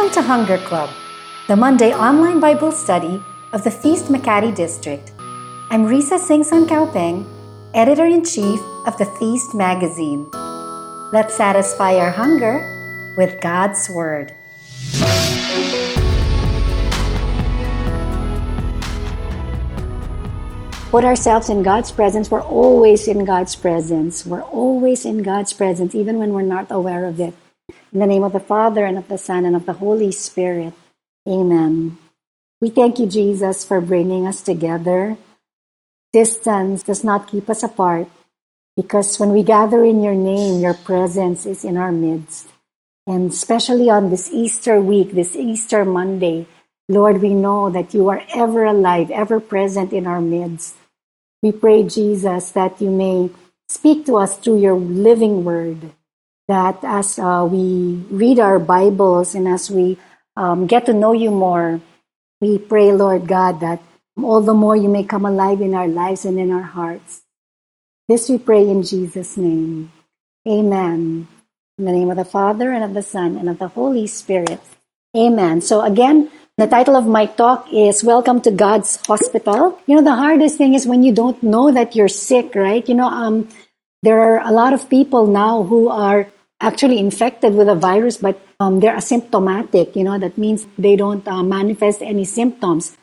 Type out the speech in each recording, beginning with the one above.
Welcome to Hunger Club, the Monday online Bible study of the Feast Makati District. I'm Rissa Singson Kawpeng, editor in chief of the Feast magazine. Let's satisfy our hunger with God's Word. Put ourselves in God's presence. We're always in God's presence. We're always in God's presence, even when we're not aware of it. In the name of the Father, and of the Son, and of the Holy Spirit. Amen. We thank you, Jesus, for bringing us together. Distance does not keep us apart because when we gather in your name, your presence is in our midst. And especially on this Easter week, this Easter Monday, Lord, we know that you are ever alive, ever present in our midst. We pray, Jesus, that you may speak to us through your living word that as uh, we read our Bibles and as we um, get to know you more, we pray, Lord God, that all the more you may come alive in our lives and in our hearts. This we pray in Jesus' name. Amen. In the name of the Father and of the Son and of the Holy Spirit. Amen. So again, the title of my talk is Welcome to God's Hospital. You know, the hardest thing is when you don't know that you're sick, right? You know, um, there are a lot of people now who are actually infected with a virus, but um, they're asymptomatic. You know, that means they don't uh, manifest any symptoms.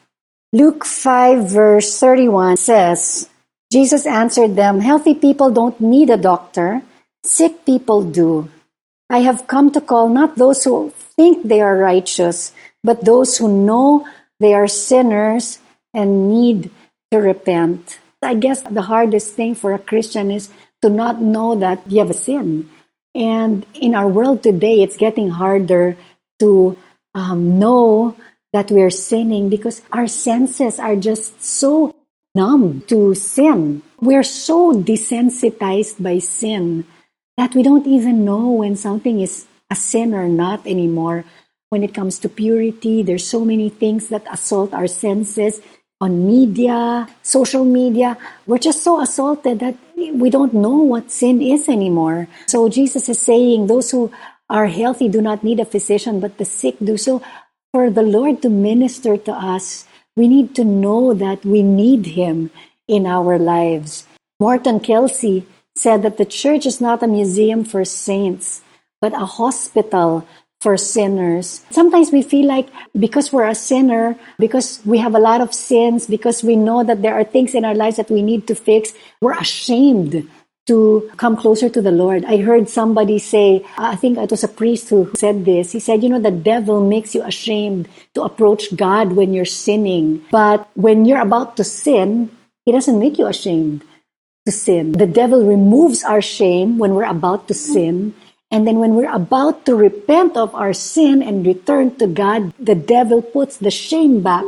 Luke 5, verse 31 says, Jesus answered them, Healthy people don't need a doctor, sick people do. I have come to call not those who think they are righteous, but those who know they are sinners and need to repent. I guess the hardest thing for a Christian is to not know that you have a sin and in our world today, it's getting harder to um, know that we're sinning because our senses are just so numb to sin. We're so desensitized by sin that we don't even know when something is a sin or not anymore. When it comes to purity, there's so many things that assault our senses on media, social media, we're just so assaulted that we don't know what sin is anymore. So Jesus is saying those who are healthy do not need a physician, but the sick do. So for the Lord to minister to us, we need to know that we need Him in our lives. Morton Kelsey said that the church is not a museum for saints, but a hospital for sinners. Sometimes we feel like because we're a sinner, because we have a lot of sins, because we know that there are things in our lives that we need to fix, we're ashamed to come closer to the Lord. I heard somebody say, I think it was a priest who said this. He said, You know, the devil makes you ashamed to approach God when you're sinning. But when you're about to sin, he doesn't make you ashamed to sin. The devil removes our shame when we're about to sin and then when we're about to repent of our sin and return to God, the devil puts the shame back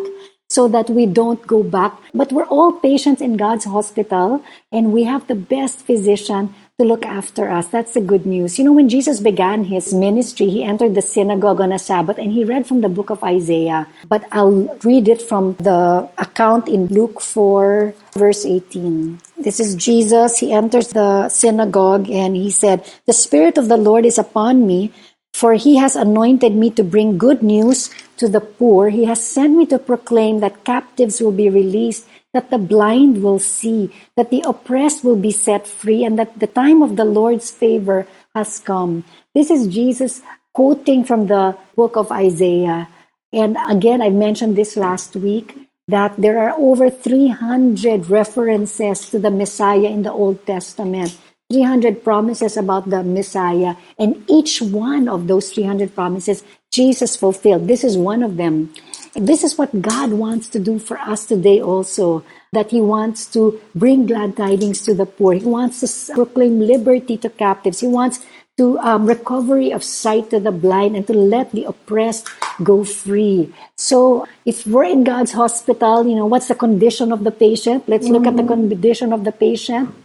so that we don't go back. But we're all patients in God's hospital and we have the best physician to look after us. That's the good news. You know, when Jesus began his ministry, he entered the synagogue on a Sabbath and he read from the book of Isaiah. But I'll read it from the account in Luke 4, verse 18. This is Jesus. He enters the synagogue and he said, The Spirit of the Lord is upon me, for he has anointed me to bring good news to the poor. He has sent me to proclaim that captives will be released that the blind will see, that the oppressed will be set free, and that the time of the Lord's favor has come. This is Jesus quoting from the book of Isaiah. And again, I mentioned this last week that there are over 300 references to the Messiah in the Old Testament. 300 promises about the Messiah, and each one of those 300 promises Jesus fulfilled. This is one of them. This is what God wants to do for us today also. That He wants to bring glad tidings to the poor. He wants to proclaim liberty to captives. He wants to um, recovery of sight to the blind and to let the oppressed go free. So if we're in God's hospital, you know, what's the condition of the patient? Let's look mm-hmm. at the mm-hmm. condition of the patient.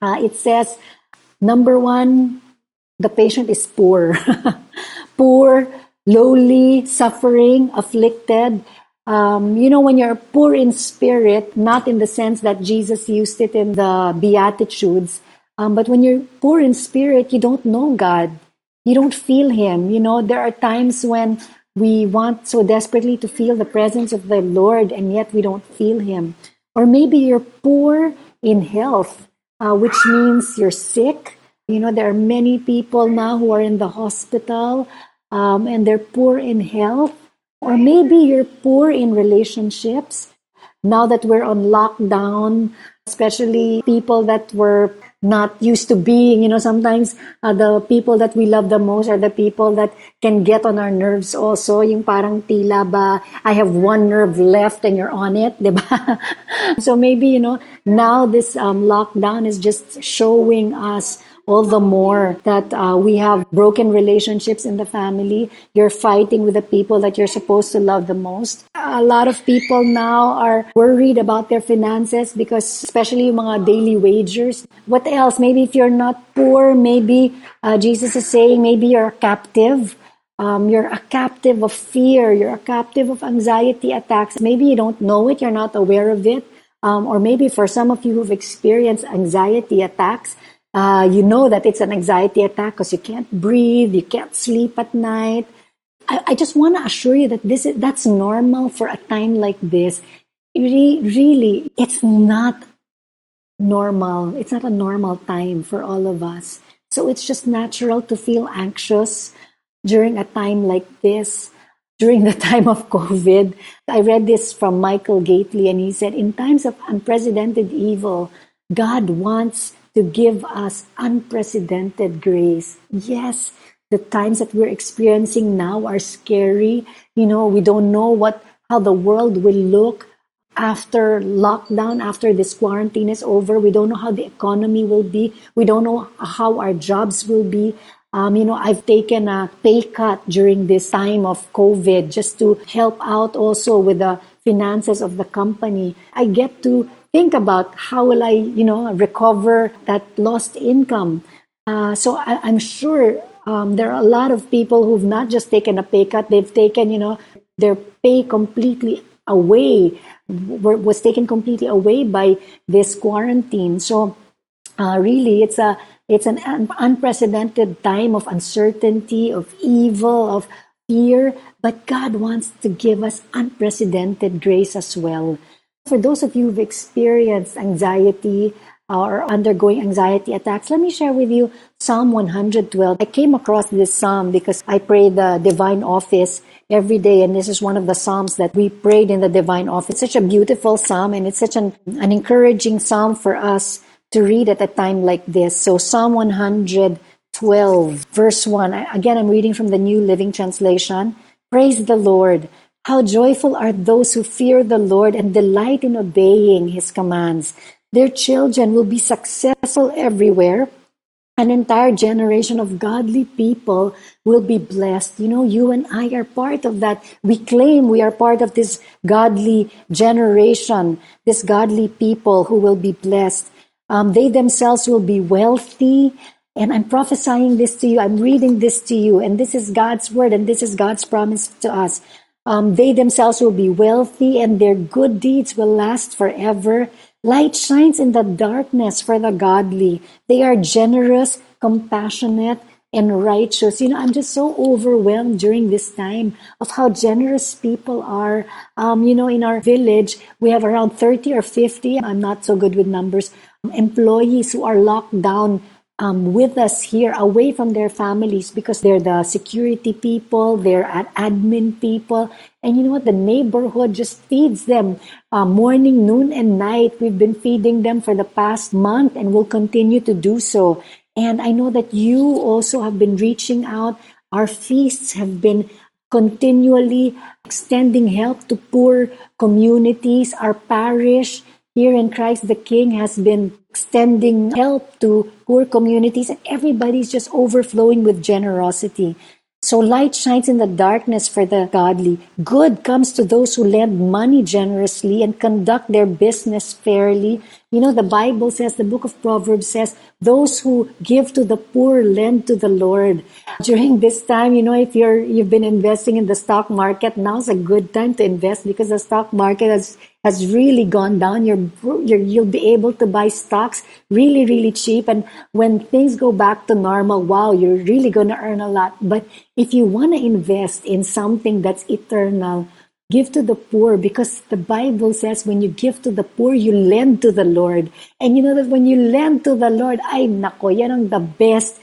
Uh, it says, number one, the patient is poor. poor lowly, suffering, afflicted. Um, you know, when you're poor in spirit, not in the sense that Jesus used it in the Beatitudes, um, but when you're poor in spirit, you don't know God. You don't feel Him. You know, there are times when we want so desperately to feel the presence of the Lord, and yet we don't feel Him. Or maybe you're poor in health, uh, which means you're sick. You know, there are many people now who are in the hospital um, and they're poor in health. Or maybe you're poor in relationships. Now that we're on lockdown, especially people that were not used to being. You know, sometimes uh, the people that we love the most are the people that can get on our nerves also. Yung parang tila ba, I have one nerve left and you're on it, diba? so maybe, you know, now this um, lockdown is just showing us all the more that uh, we have broken relationships in the family. You're fighting with the people that you're supposed to love the most. A lot of people now are worried about their finances because, especially mga daily wagers. What else? Maybe if you're not poor, maybe uh, Jesus is saying maybe you're a captive. Um, you're a captive of fear. You're a captive of anxiety attacks. Maybe you don't know it. You're not aware of it. Um, or maybe for some of you who've experienced anxiety attacks, uh, you know that it's an anxiety attack because you can't breathe, you can't sleep at night. I, I just want to assure you that this is, that's normal for a time like this. Really, really, it's not normal. It's not a normal time for all of us. So it's just natural to feel anxious during a time like this, during the time of COVID. I read this from Michael Gaitley, and he said, In times of unprecedented evil, God wants to give us unprecedented grace. Yes, the times that we're experiencing now are scary. You know, we don't know what how the world will look after lockdown, after this quarantine is over. We don't know how the economy will be. We don't know how our jobs will be. Um, you know, I've taken a pay cut during this time of COVID just to help out also with the finances of the company. I get to think about how will I, you know, recover that lost income. Uh, so I, am sure um, there are a lot of people who've not just taken a pay cut; they've taken, you know, their pay completely away, was taken completely away by this quarantine. So uh, really, it's a it's an unprecedented time of uncertainty, of evil, of fear. But God wants to give us unprecedented grace as well. For those of you who've experienced anxiety uh, or undergoing anxiety attacks, let me share with you Psalm 112. I came across this psalm because I pray the divine office every day, and this is one of the psalms that we prayed in the divine office. Such a beautiful psalm, and it's such an, an encouraging psalm for us to read at a time like this. So, Psalm 112, verse 1. Again, I'm reading from the New Living Translation. Praise the Lord. How joyful are those who fear the Lord and delight in obeying his commands. Their children will be successful everywhere. An entire generation of godly people will be blessed. You know, you and I are part of that. We claim we are part of this godly generation, this godly people who will be blessed. Um, they themselves will be wealthy. And I'm prophesying this to you. I'm reading this to you. And this is God's word and this is God's promise to us. Um, they themselves will be wealthy and their good deeds will last forever. Light shines in the darkness for the godly. They are generous, compassionate, and righteous. You know, I'm just so overwhelmed during this time of how generous people are. Um, you know, in our village, we have around 30 or 50, I'm not so good with numbers, employees who are locked down um, with us here away from their families because they're the security people, they're admin people. And you know what? The neighborhood just feeds them uh, morning, noon, and night. We've been feeding them for the past month and will continue to do so. And I know that you also have been reaching out. Our feasts have been continually extending help to poor communities. Our parish here in Christ the King has been extending help to poor communities, and everybody's just overflowing with generosity. So light shines in the darkness for the godly. Good comes to those who lend money generously and conduct their business fairly. You know, the Bible says, the book of Proverbs says, those who give to the poor lend to the Lord. During this time, you know, if you're, you've been investing in the stock market, now's a good time to invest because the stock market has has really gone down. You're, you're, you'll be able to buy stocks really, really cheap. And when things go back to normal, wow, you're really going to earn a lot. But if you want to invest in something that's eternal, Give to the poor because the Bible says when you give to the poor, you lend to the Lord. And you know that when you lend to the Lord, ay nako, yan ang the best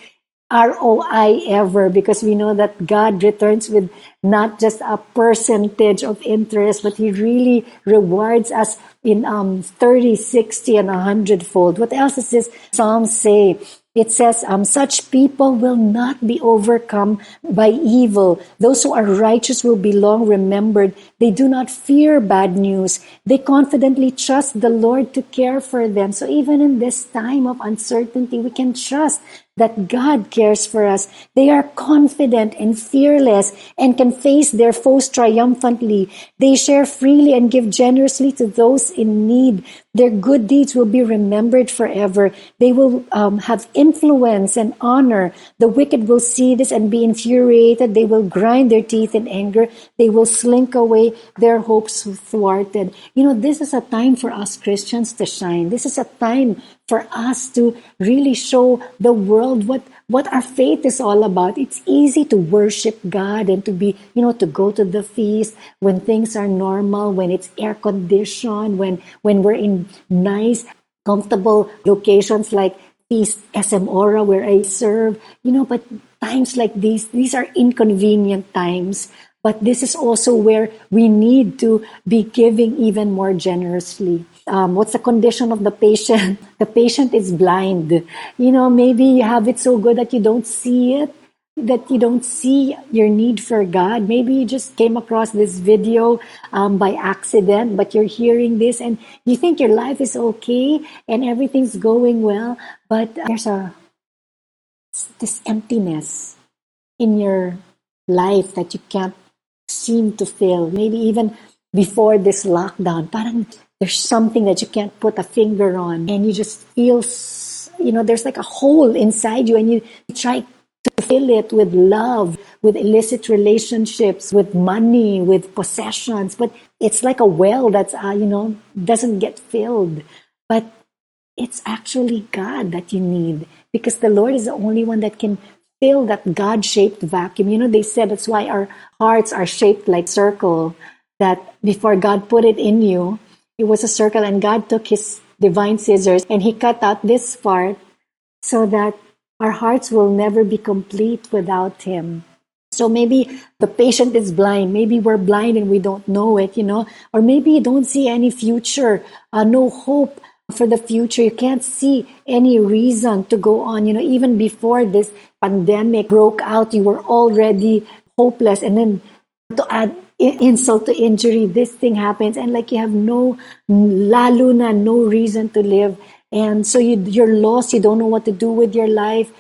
ROI ever because we know that God returns with not just a percentage of interest, but He really rewards us in um, 30, 60, and 100 fold. What else does this psalm say? It says, um, such people will not be overcome by evil. Those who are righteous will be long remembered. They do not fear bad news. They confidently trust the Lord to care for them. So even in this time of uncertainty, we can trust that God cares for us. They are confident and fearless and can face their foes triumphantly. They share freely and give generously to those in need. Their good deeds will be remembered forever. They will um, have influence and honor. The wicked will see this and be infuriated. They will grind their teeth in anger. They will slink away, their hopes thwarted. You know, this is a time for us Christians to shine. This is a time for us to really show the world what what our faith is all about. It's easy to worship God and to be, you know, to go to the feast when things are normal, when it's air conditioned, when when we're in nice, comfortable locations like Feast SM Aura where I serve, you know, but times like these, these are inconvenient times. But this is also where we need to be giving even more generously um, what's the condition of the patient? The patient is blind. You know, maybe you have it so good that you don't see it, that you don't see your need for God. Maybe you just came across this video um, by accident, but you're hearing this and you think your life is okay and everything's going well, but there's a this emptiness in your life that you can't seem to fill. Maybe even before this lockdown, parang there's something that you can't put a finger on and you just feel you know there's like a hole inside you and you try to fill it with love with illicit relationships with money with possessions but it's like a well that's uh, you know doesn't get filled. But it's actually god that you need because the lord is the only one that can fill that god-shaped vacuum. You know they said that's why our hearts are shaped like circle that before god put it in you it was a circle, and God took his divine scissors and he cut out this part so that our hearts will never be complete without him. So maybe the patient is blind. Maybe we're blind and we don't know it, you know, or maybe you don't see any future, uh, no hope for the future. You can't see any reason to go on. You know, even before this pandemic broke out, you were already hopeless. And then to add insult to injury, this thing happens, and like you have no lalo na, no reason to live. And so you, you're lost, you don't know what to do with your life.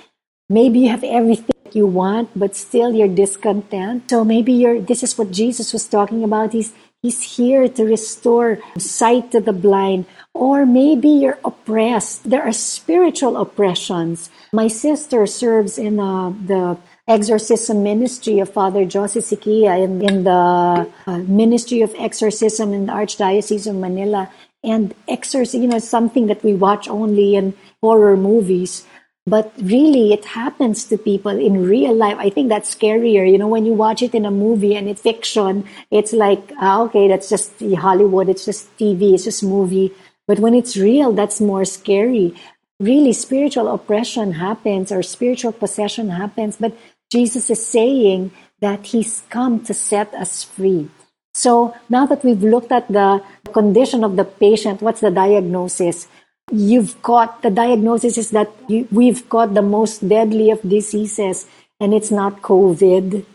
Maybe you have everything you want, but still you're discontent. So maybe you're, this is what Jesus was talking about. He's, he's here to restore sight to the blind. Or maybe you're oppressed. There are spiritual oppressions. My sister serves in uh, the exorcism ministry of Father Jose Syquia in, in the uh, Ministry of Exorcism in the Archdiocese of Manila. And exorcism, you know, something that we watch only in horror movies. But really, it happens to people in real life. I think that's scarier. You know, when you watch it in a movie and it's fiction, it's like, ah, okay, that's just Hollywood. It's just TV. It's just movie. But when it's real, that's more scary. Really, spiritual oppression happens or spiritual possession happens. But Jesus is saying that he's come to set us free. So now that we've looked at the condition of the patient, what's the diagnosis? You've got the diagnosis is that you, we've got the most deadly of diseases, and it's not COVID,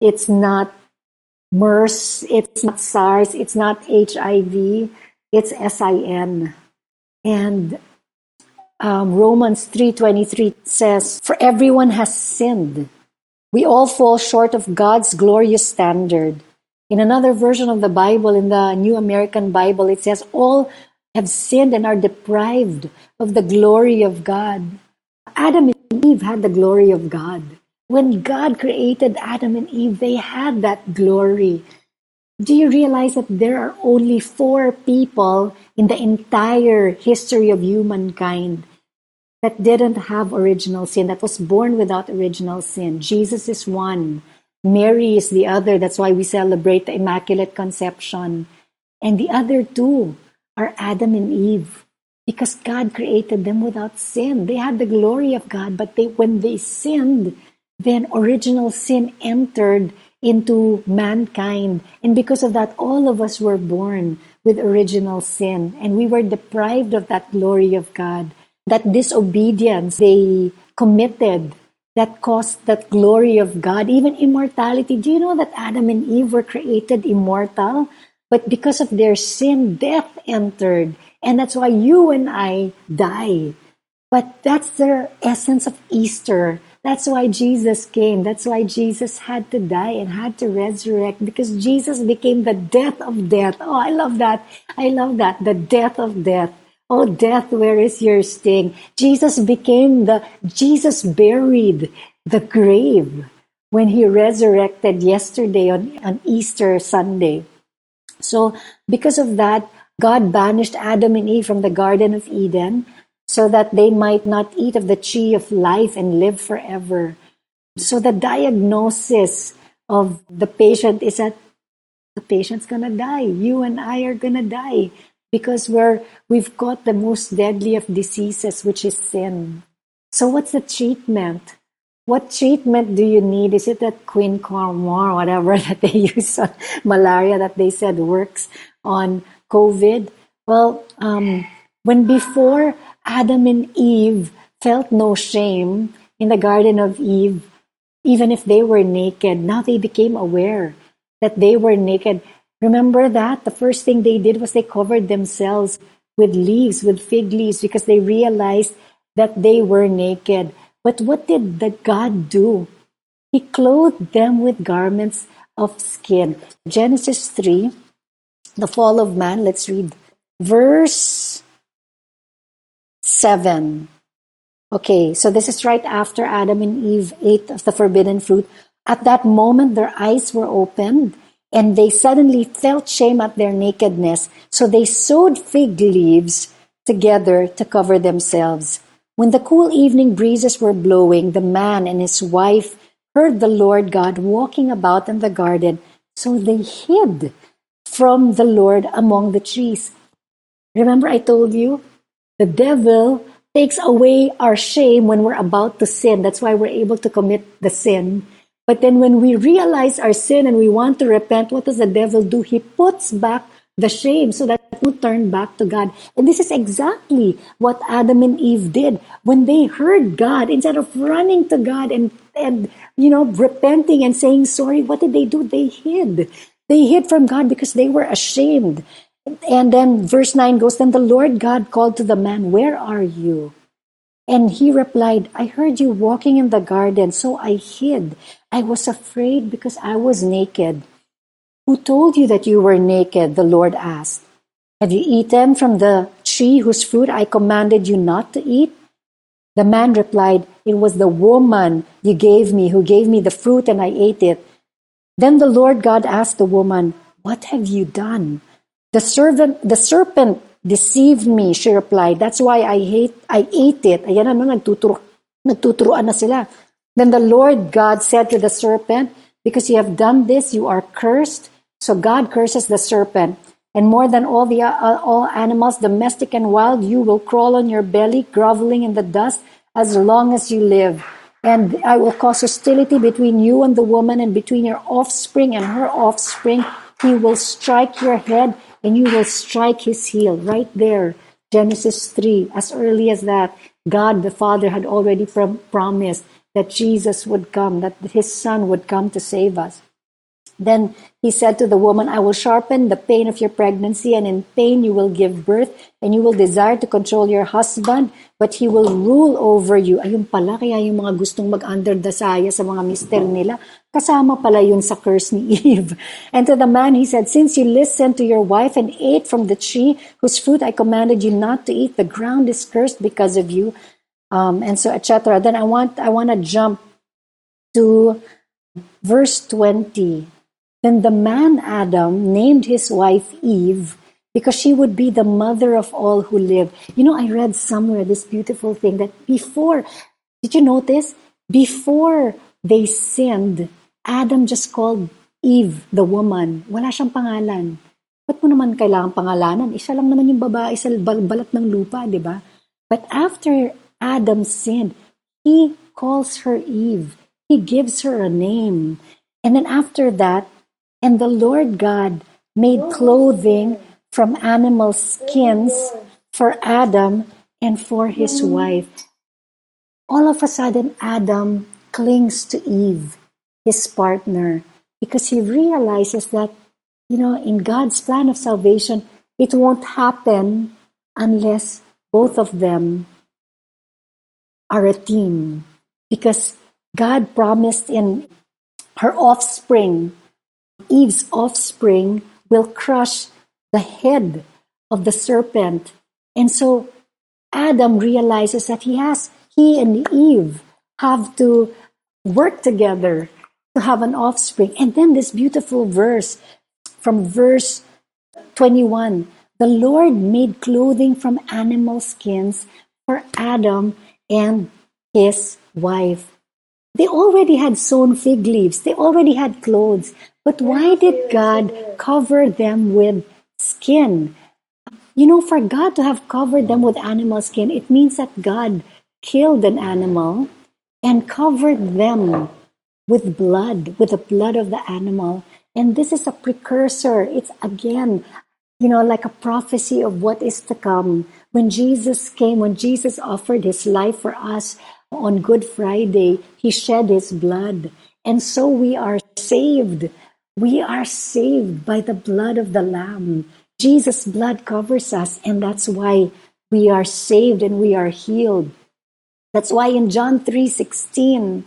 it's not MERS, it's not SARS, it's not HIV, it's SIN. And um, Romans 3:23 says, "For everyone has sinned we all fall short of God's glorious standard. In another version of the Bible, in the New American Bible, it says, All have sinned and are deprived of the glory of God. Adam and Eve had the glory of God. When God created Adam and Eve, they had that glory. Do you realize that there are only four people in the entire history of humankind that didn't have original sin, that was born without original sin? Jesus is one. Mary is the other. That's why we celebrate the Immaculate Conception. And the other two are Adam and Eve because God created them without sin. They had the glory of God, but they, when they sinned, then original sin entered into mankind. And because of that, all of us were born with original sin. And we were deprived of that glory of God. That disobedience they committed that caused that glory of God, even immortality. Do you know that Adam and Eve were created immortal? But because of their sin, death entered. And that's why you and I die. But that's the essence of Easter. That's why Jesus came. That's why Jesus had to die and had to resurrect because Jesus became the death of death. Oh, I love that. I love that. The death of death. Oh, death, where is your sting? Jesus became the, Jesus buried the grave when he resurrected yesterday on, on Easter Sunday. So, because of that, God banished Adam and Eve from the Garden of Eden so that they might not eat of the tree of life and live forever. So the diagnosis of the patient is that the patient's gonna die. You and I are gonna die because we're we've got the most deadly of diseases, which is sin. So what's the treatment? What treatment do you need? Is it that quincamror or whatever that they use on malaria that they said works on COVID? Well, um, when before Adam and Eve felt no shame in the Garden of Eve, even if they were naked. Now they became aware that they were naked. Remember that? The first thing they did was they covered themselves with leaves, with fig leaves, because they realized that they were naked. But what did the God do? He clothed them with garments of skin. Genesis 3, the fall of man. Let's read verse 7. Okay, so this is right after Adam and Eve ate of the forbidden fruit. At that moment, their eyes were opened and they suddenly felt shame at their nakedness. So they sewed fig leaves together to cover themselves. When the cool evening breezes were blowing, the man and his wife heard the Lord God walking about in the garden. So they hid from the Lord among the trees. Remember, I told you the devil takes away our shame when we're about to sin. That's why we're able to commit the sin. But then when we realize our sin and we want to repent, what does the devil do? He puts back the shame so that we turn back to God. And this is exactly what Adam and Eve did. When they heard God, instead of running to God and, and you know, repenting and saying sorry, what did they do? They hid. They hid from God because they were ashamed. And then verse 9 goes, Then the Lord God called to the man, Where are you? And he replied, I heard you walking in the garden, so I hid. I was afraid because I was naked. Who told you that you were naked? The Lord asked. Have you eaten from the tree whose fruit I commanded you not to eat? The man replied, It was the woman you gave me who gave me the fruit and I ate it. Then the Lord God asked the woman, What have you done? The servant, the serpent deceived me, she replied. That's why I hate, I ate it. Ayan ano, nagtuturo, nagtuturuan na sila. Then the Lord God said to the serpent, because you have done this, you are cursed. So God curses the serpent. And more than all the uh, all animals, domestic and wild, you will crawl on your belly, groveling in the dust as long as you live. And I will cause hostility between you and the woman, and between your offspring and her offspring. He will strike your head, and you will strike his heel right there. Genesis 3, as early as that, God the Father had already prom- promised that Jesus would come, that his son would come to save us. Then he said to the woman, I will sharpen the pain of your pregnancy, and in pain you will give birth, and you will desire to control your husband, but he will rule over you. Ayun pala, kaya yung mga gustong mag-under sa mga mister nila, kasama pala yun sa curse ni Eve. And to the man he said, Since you listened to your wife and ate from the tree whose fruit I commanded you not to eat, the ground is cursed because of you. Um, and so, etc. Then I want, I want to jump to verse 20 Then the man Adam named his wife Eve because she would be the mother of all who live. You know, I read somewhere this beautiful thing that before, did you notice? Before they sinned, Adam just called Eve, the woman. Wala siyang pangalan. Ba't mo naman kailangan pangalanan? Isa lang naman yung babae sa balat ng lupa, di ba? But after Adam sinned, he calls her Eve. He gives her a name. And then after that, and the Lord God made oh, clothing from animal skins for Adam and for his mm. wife. All of a sudden, Adam clings to Eve, his partner, because he realizes that you know, in God's plan of salvation, it won't happen unless both of them are a team. Because God promised in her offspring, Eve's offspring, will crush the head of the serpent. And so Adam realizes that he has, he and Eve have to work together to have an offspring. And then this beautiful verse from verse 21 The Lord made clothing from animal skins for Adam and his wife. They already had sewn fig leaves, they already had clothes. But why did God cover them with skin? You know, for God to have covered them with animal skin, it means that God killed an animal and covered them with blood, with the blood of the animal. And this is a precursor. It's again, you know, like a prophecy of what is to come. When Jesus came, when Jesus offered his life for us on Good Friday, he shed his blood. And so we are saved. We are saved by the blood of the Lamb. Jesus' blood covers us, and that's why we are saved and we are healed. That's why in John 3 16,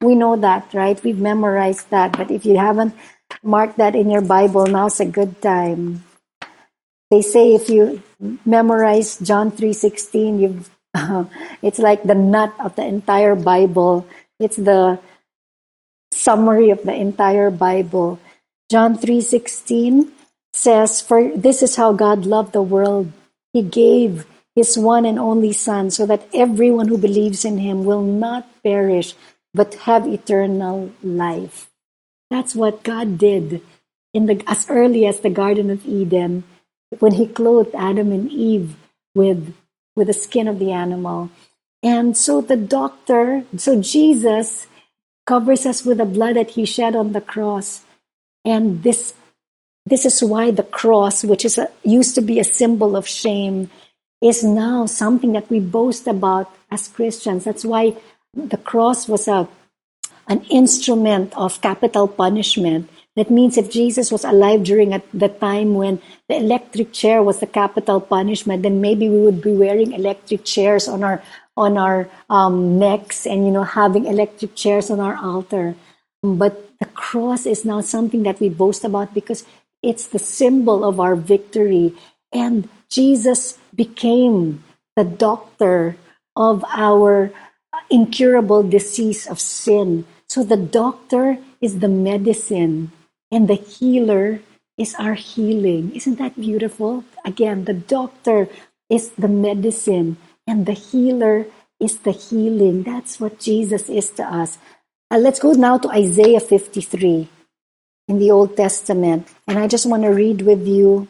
we know that, right? We've memorized that. But if you haven't marked that in your Bible, now's a good time. They say if you memorize John 3:16, you've it's like the nut of the entire Bible. It's the summary of the entire Bible. John 3:16 says, "For this is how God loved the world. He gave his one and only son so that everyone who believes in him will not perish but have eternal life. That's what God did in the as early as the Garden of Eden when he clothed Adam and Eve with with the skin of the animal. And so the doctor, so Jesus covers us with the blood that he shed on the cross. And this this is why the cross, which is a, used to be a symbol of shame, is now something that we boast about as Christians. That's why the cross was a an instrument of capital punishment. That means if Jesus was alive during a, the time when the electric chair was the capital punishment, then maybe we would be wearing electric chairs on our on our um, necks and you know having electric chairs on our altar. But the cross is now something that we boast about because it's the symbol of our victory. And Jesus became the doctor of our incurable disease of sin. So the doctor is the medicine and the healer is our healing. Isn't that beautiful? Again, the doctor is the medicine and the healer is the healing. That's what Jesus is to us. Uh, let's go now to Isaiah 53 in the Old Testament. And I just want to read with you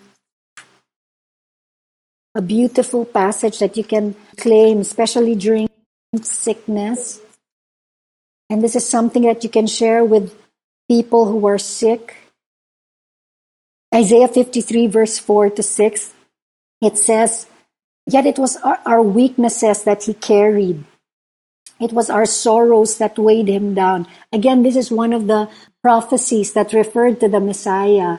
a beautiful passage that you can claim, especially during sickness. And this is something that you can share with people who are sick. Isaiah 53, verse 4 to 6, it says, Yet it was our, our weaknesses that he carried. It was our sorrows that weighed him down. Again, this is one of the prophecies that referred to the Messiah.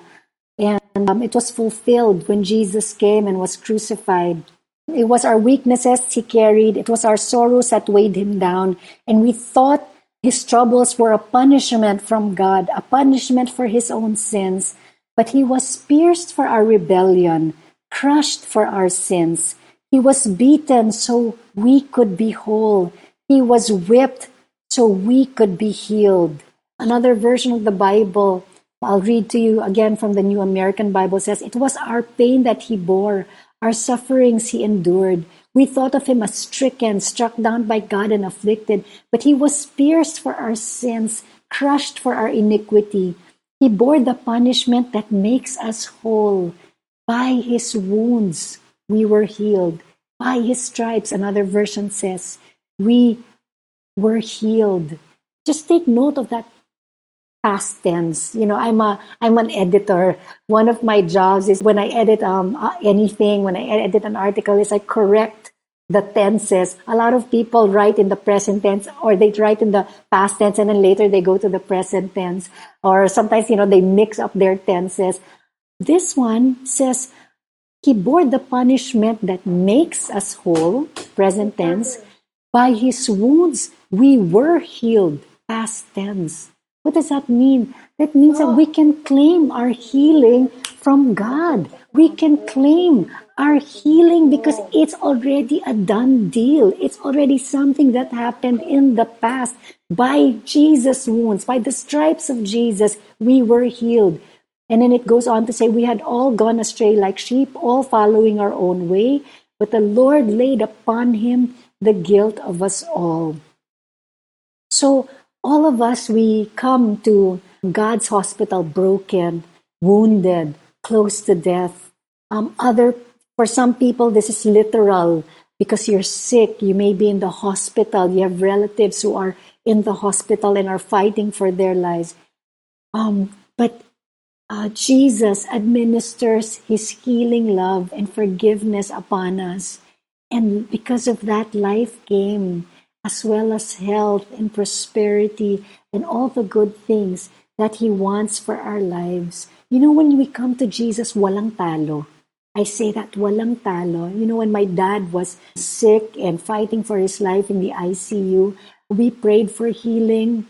And um, it was fulfilled when Jesus came and was crucified. It was our weaknesses he carried. It was our sorrows that weighed him down. And we thought his troubles were a punishment from God, a punishment for his own sins. But he was pierced for our rebellion, crushed for our sins. He was beaten so we could be whole. He was whipped so we could be healed. Another version of the Bible I'll read to you again from the New American Bible says, It was our pain that he bore, our sufferings he endured. We thought of him as stricken, struck down by God, and afflicted, but he was pierced for our sins, crushed for our iniquity. He bore the punishment that makes us whole. By his wounds we were healed. By his stripes, another version says, we were healed. Just take note of that past tense. You know, I'm a I'm an editor. One of my jobs is when I edit um uh, anything, when I edit an article, is I correct the tenses. A lot of people write in the present tense or they write in the past tense and then later they go to the present tense. Or sometimes, you know, they mix up their tenses. This one says, He bore the punishment that makes us whole, present tense. By His wounds, we were healed, past tense. What does that mean? That means that we can claim our healing from God. We can claim our healing because it's already a done deal. It's already something that happened in the past. By Jesus' wounds, by the stripes of Jesus, we were healed. And then it goes on to say, We had all gone astray like sheep, all following our own way, but the Lord laid upon him the guilt of us all. So, all of us, we come to God's hospital broken, wounded, close to death. Um, other, for some people, this is literal because you're sick. You may be in the hospital. You have relatives who are in the hospital and are fighting for their lives. Um, but uh, Jesus administers his healing love and forgiveness upon us. And because of that, life came as well as health and prosperity and all the good things that He wants for our lives. You know, when we come to Jesus, walang talo. I say that walang talo. You know, when my dad was sick and fighting for his life in the ICU, we prayed for healing.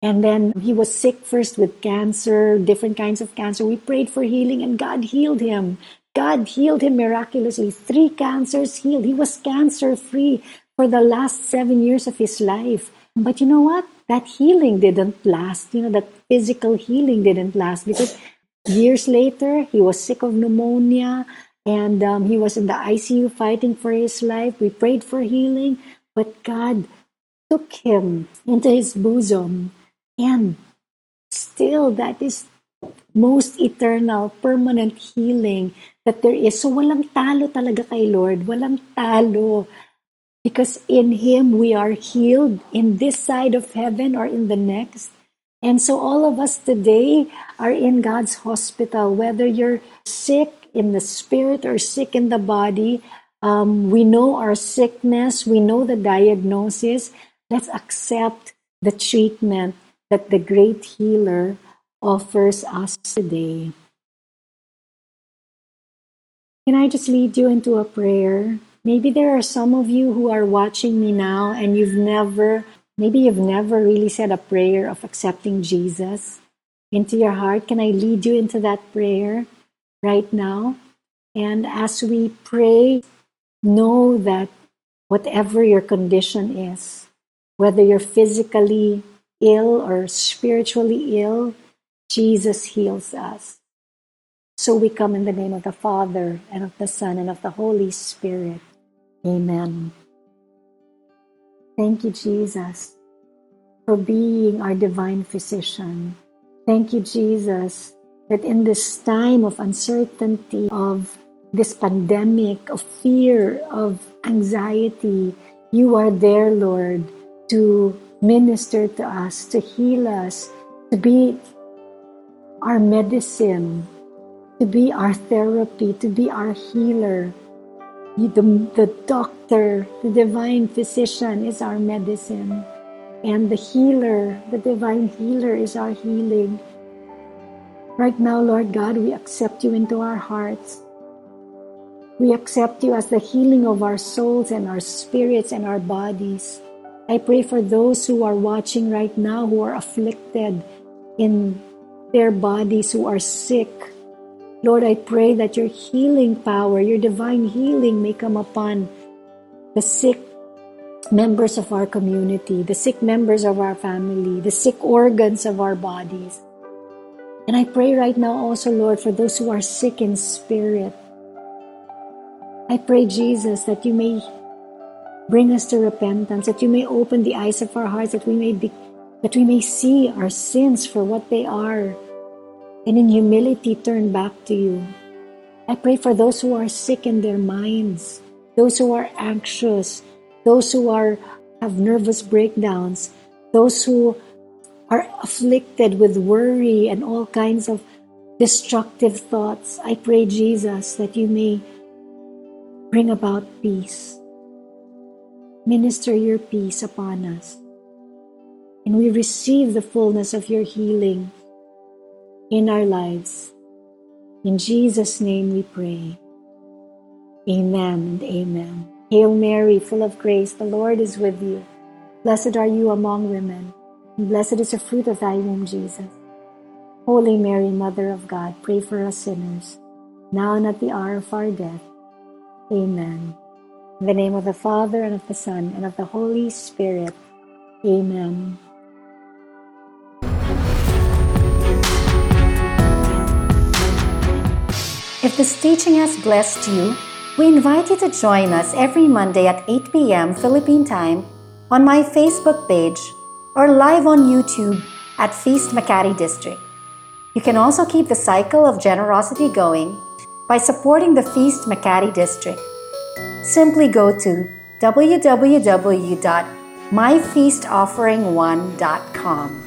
And then he was sick first with cancer, different kinds of cancer. We prayed for healing and God healed him. God healed him miraculously. Three cancers healed. He was cancer free for the last seven years of his life. But you know what? That healing didn't last. You know, that physical healing didn't last because years later, he was sick of pneumonia and um, he was in the ICU fighting for his life. We prayed for healing, but God took him into his bosom. And still, that is most eternal, permanent healing that there is. So walang talo talaga kay Lord. Walang talo. Because in Him we are healed in this side of heaven or in the next. And so all of us today are in God's hospital, whether you're sick in the spirit or sick in the body. Um, we know our sickness, we know the diagnosis. Let's accept the treatment that the great healer offers us today. Can I just lead you into a prayer? Maybe there are some of you who are watching me now and you've never, maybe you've never really said a prayer of accepting Jesus into your heart. Can I lead you into that prayer right now? And as we pray, know that whatever your condition is, whether you're physically ill or spiritually ill, Jesus heals us. So we come in the name of the Father, and of the Son, and of the Holy Spirit. Amen. Thank you, Jesus, for being our divine physician. Thank you, Jesus, that in this time of uncertainty, of this pandemic, of fear, of anxiety, you are there, Lord, to minister to us, to heal us, to be our medicine, to be our therapy, to be our healer, the, the doctor, the divine physician is our medicine. And the healer, the divine healer is our healing. Right now, Lord God, we accept you into our hearts. We accept you as the healing of our souls and our spirits and our bodies. I pray for those who are watching right now who are afflicted in their bodies, who are sick, Lord, I pray that your healing power, your divine healing may come upon the sick members of our community, the sick members of our family, the sick organs of our bodies. And I pray right now also, Lord, for those who are sick in spirit. I pray, Jesus, that you may bring us to repentance, that you may open the eyes of our hearts, that we may be, that we may see our sins for what they are, and in humility turn back to you. I pray for those who are sick in their minds, those who are anxious, those who are have nervous breakdowns, those who are afflicted with worry and all kinds of destructive thoughts. I pray, Jesus, that you may bring about peace. Minister your peace upon us. And we receive the fullness of your healing in our lives. In Jesus' name we pray. Amen and amen. Hail Mary, full of grace, the Lord is with you. Blessed are you among women, and blessed is the fruit of thy womb, Jesus. Holy Mary, Mother of God, pray for us sinners, now and at the hour of our death. Amen. In the name of the Father, and of the Son, and of the Holy Spirit. Amen. If this teaching has blessed you, we invite you to join us every Monday at 8 p.m. Philippine Time on my Facebook page or live on YouTube at Feast Makati District. You can also keep the cycle of generosity going by supporting the Feast Makati District. Simply go to www.myfeastoffering1.com.